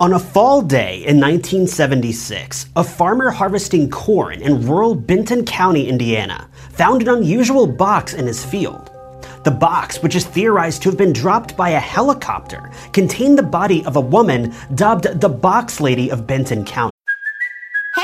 On a fall day in 1976, a farmer harvesting corn in rural Benton County, Indiana, found an unusual box in his field. The box, which is theorized to have been dropped by a helicopter, contained the body of a woman dubbed the Box Lady of Benton County.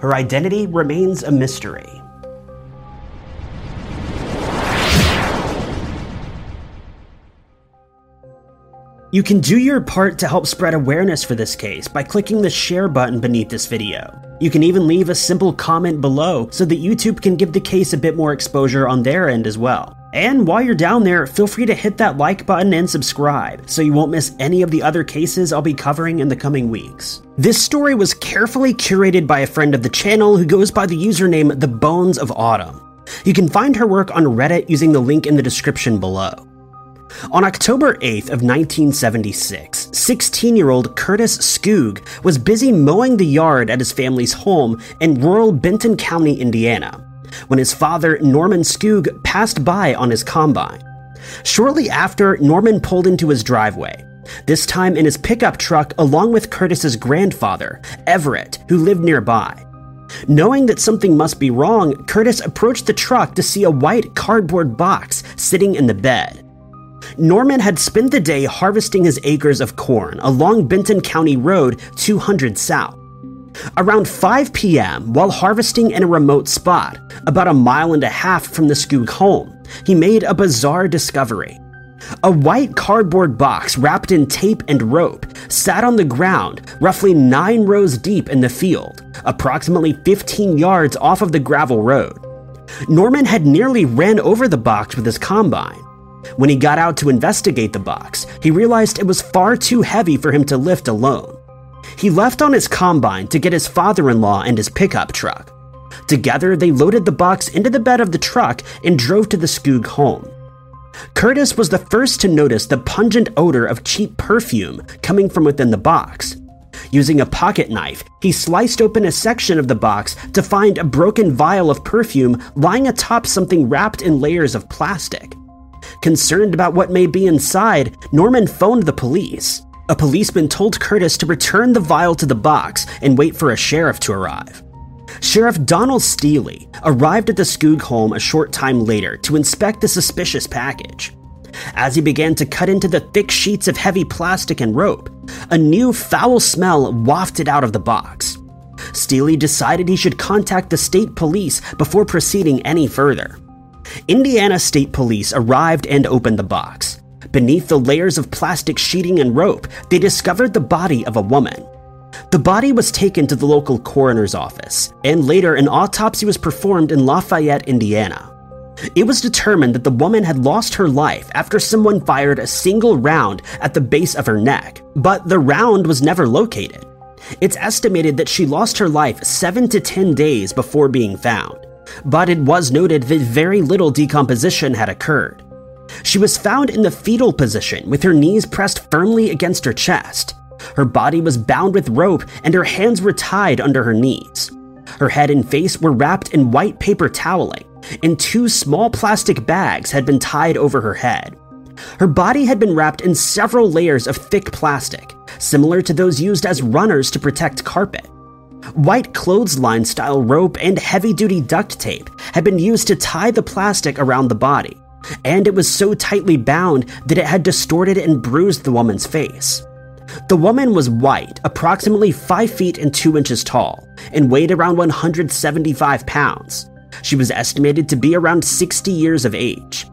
Her identity remains a mystery. You can do your part to help spread awareness for this case by clicking the share button beneath this video. You can even leave a simple comment below so that YouTube can give the case a bit more exposure on their end as well. And while you're down there, feel free to hit that like button and subscribe so you won't miss any of the other cases I'll be covering in the coming weeks. This story was carefully curated by a friend of the channel who goes by the username The Bones of Autumn. You can find her work on Reddit using the link in the description below. On October 8th of 1976, 16-year-old Curtis Skoog was busy mowing the yard at his family's home in rural Benton County, Indiana, when his father, Norman Skoog, passed by on his combine. Shortly after, Norman pulled into his driveway, this time in his pickup truck along with Curtis's grandfather, Everett, who lived nearby. Knowing that something must be wrong, Curtis approached the truck to see a white cardboard box sitting in the bed. Norman had spent the day harvesting his acres of corn along Benton County Road 200 South. Around 5 p.m., while harvesting in a remote spot, about a mile and a half from the Skoog home, he made a bizarre discovery. A white cardboard box wrapped in tape and rope sat on the ground, roughly nine rows deep in the field, approximately 15 yards off of the gravel road. Norman had nearly ran over the box with his combine. When he got out to investigate the box, he realized it was far too heavy for him to lift alone. He left on his combine to get his father in law and his pickup truck. Together, they loaded the box into the bed of the truck and drove to the Skoog home. Curtis was the first to notice the pungent odor of cheap perfume coming from within the box. Using a pocket knife, he sliced open a section of the box to find a broken vial of perfume lying atop something wrapped in layers of plastic. Concerned about what may be inside, Norman phoned the police. A policeman told Curtis to return the vial to the box and wait for a sheriff to arrive. Sheriff Donald Steely arrived at the Skoog home a short time later to inspect the suspicious package. As he began to cut into the thick sheets of heavy plastic and rope, a new foul smell wafted out of the box. Steely decided he should contact the state police before proceeding any further. Indiana State Police arrived and opened the box. Beneath the layers of plastic sheeting and rope, they discovered the body of a woman. The body was taken to the local coroner's office, and later an autopsy was performed in Lafayette, Indiana. It was determined that the woman had lost her life after someone fired a single round at the base of her neck, but the round was never located. It's estimated that she lost her life 7 to 10 days before being found but it was noted that very little decomposition had occurred. She was found in the fetal position with her knees pressed firmly against her chest. Her body was bound with rope and her hands were tied under her knees. Her head and face were wrapped in white paper toweling, and two small plastic bags had been tied over her head. Her body had been wrapped in several layers of thick plastic, similar to those used as runners to protect carpet. White clothesline style rope and heavy duty duct tape had been used to tie the plastic around the body, and it was so tightly bound that it had distorted and bruised the woman's face. The woman was white, approximately 5 feet and 2 inches tall, and weighed around 175 pounds. She was estimated to be around 60 years of age.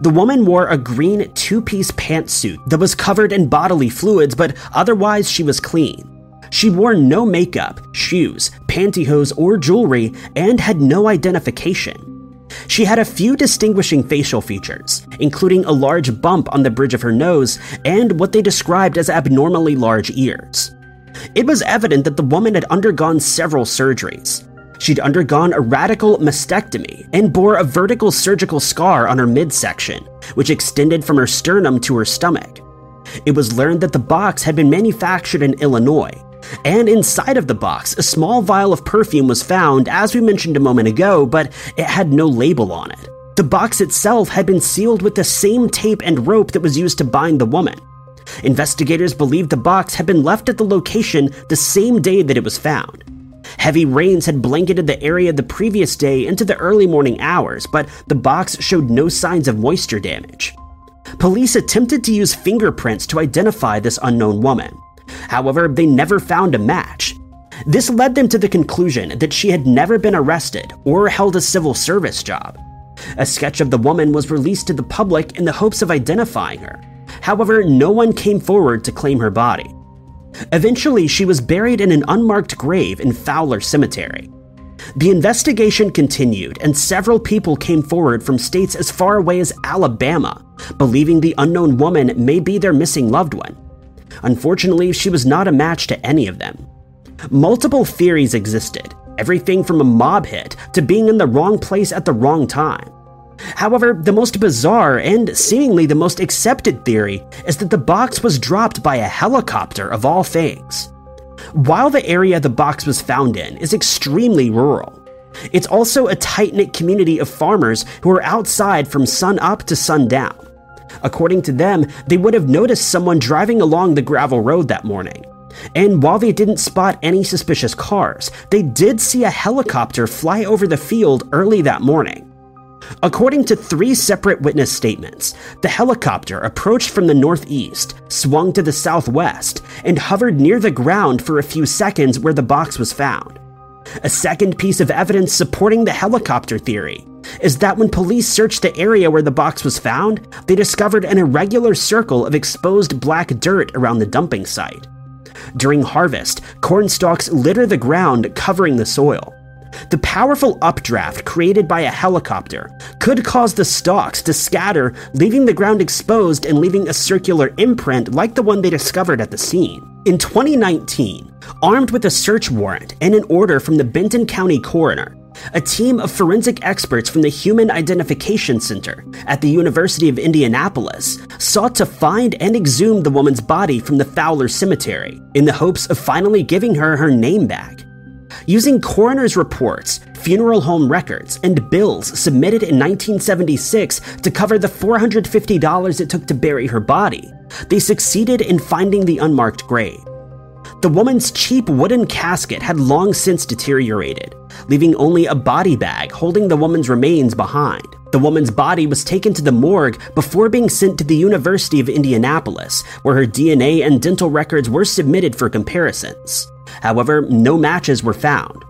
The woman wore a green two piece pantsuit that was covered in bodily fluids, but otherwise she was clean. She wore no makeup, shoes, pantyhose, or jewelry, and had no identification. She had a few distinguishing facial features, including a large bump on the bridge of her nose and what they described as abnormally large ears. It was evident that the woman had undergone several surgeries. She'd undergone a radical mastectomy and bore a vertical surgical scar on her midsection, which extended from her sternum to her stomach. It was learned that the box had been manufactured in Illinois and inside of the box, a small vial of perfume was found, as we mentioned a moment ago, but it had no label on it. The box itself had been sealed with the same tape and rope that was used to bind the woman. Investigators believe the box had been left at the location the same day that it was found. Heavy rains had blanketed the area the previous day into the early morning hours, but the box showed no signs of moisture damage. Police attempted to use fingerprints to identify this unknown woman, However, they never found a match. This led them to the conclusion that she had never been arrested or held a civil service job. A sketch of the woman was released to the public in the hopes of identifying her. However, no one came forward to claim her body. Eventually, she was buried in an unmarked grave in Fowler Cemetery. The investigation continued, and several people came forward from states as far away as Alabama, believing the unknown woman may be their missing loved one. Unfortunately, she was not a match to any of them. Multiple theories existed, everything from a mob hit to being in the wrong place at the wrong time. However, the most bizarre and seemingly the most accepted theory is that the box was dropped by a helicopter of all things. While the area the box was found in is extremely rural, it's also a tight knit community of farmers who are outside from sun up to sundown. According to them, they would have noticed someone driving along the gravel road that morning. And while they didn't spot any suspicious cars, they did see a helicopter fly over the field early that morning. According to three separate witness statements, the helicopter approached from the northeast, swung to the southwest, and hovered near the ground for a few seconds where the box was found. A second piece of evidence supporting the helicopter theory is that when police searched the area where the box was found, they discovered an irregular circle of exposed black dirt around the dumping site. During harvest, corn stalks litter the ground, covering the soil. The powerful updraft created by a helicopter could cause the stalks to scatter, leaving the ground exposed and leaving a circular imprint like the one they discovered at the scene. In 2019, armed with a search warrant and an order from the Benton County coroner, a team of forensic experts from the Human Identification Center at the University of Indianapolis sought to find and exhume the woman's body from the Fowler Cemetery in the hopes of finally giving her her name back. Using coroner's reports, funeral home records, and bills submitted in 1976 to cover the $450 it took to bury her body, they succeeded in finding the unmarked grave. The woman's cheap wooden casket had long since deteriorated, leaving only a body bag holding the woman's remains behind. The woman's body was taken to the morgue before being sent to the University of Indianapolis, where her DNA and dental records were submitted for comparisons. However, no matches were found.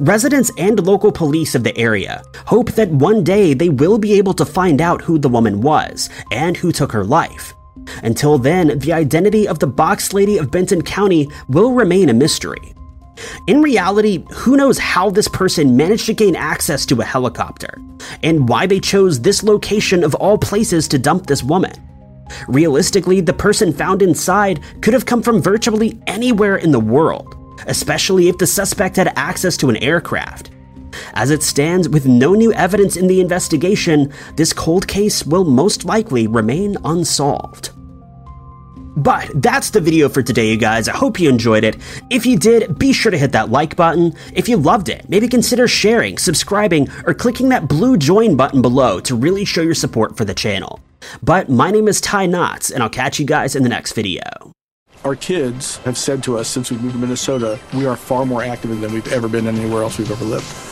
Residents and local police of the area hope that one day they will be able to find out who the woman was and who took her life. Until then, the identity of the Box Lady of Benton County will remain a mystery. In reality, who knows how this person managed to gain access to a helicopter, and why they chose this location of all places to dump this woman. Realistically, the person found inside could have come from virtually anywhere in the world, especially if the suspect had access to an aircraft. As it stands, with no new evidence in the investigation, this cold case will most likely remain unsolved. But that's the video for today, you guys. I hope you enjoyed it. If you did, be sure to hit that like button. If you loved it, maybe consider sharing, subscribing, or clicking that blue join button below to really show your support for the channel. But my name is Ty Notts, and I'll catch you guys in the next video. Our kids have said to us since we moved to Minnesota, we are far more active than we've ever been anywhere else we've ever lived.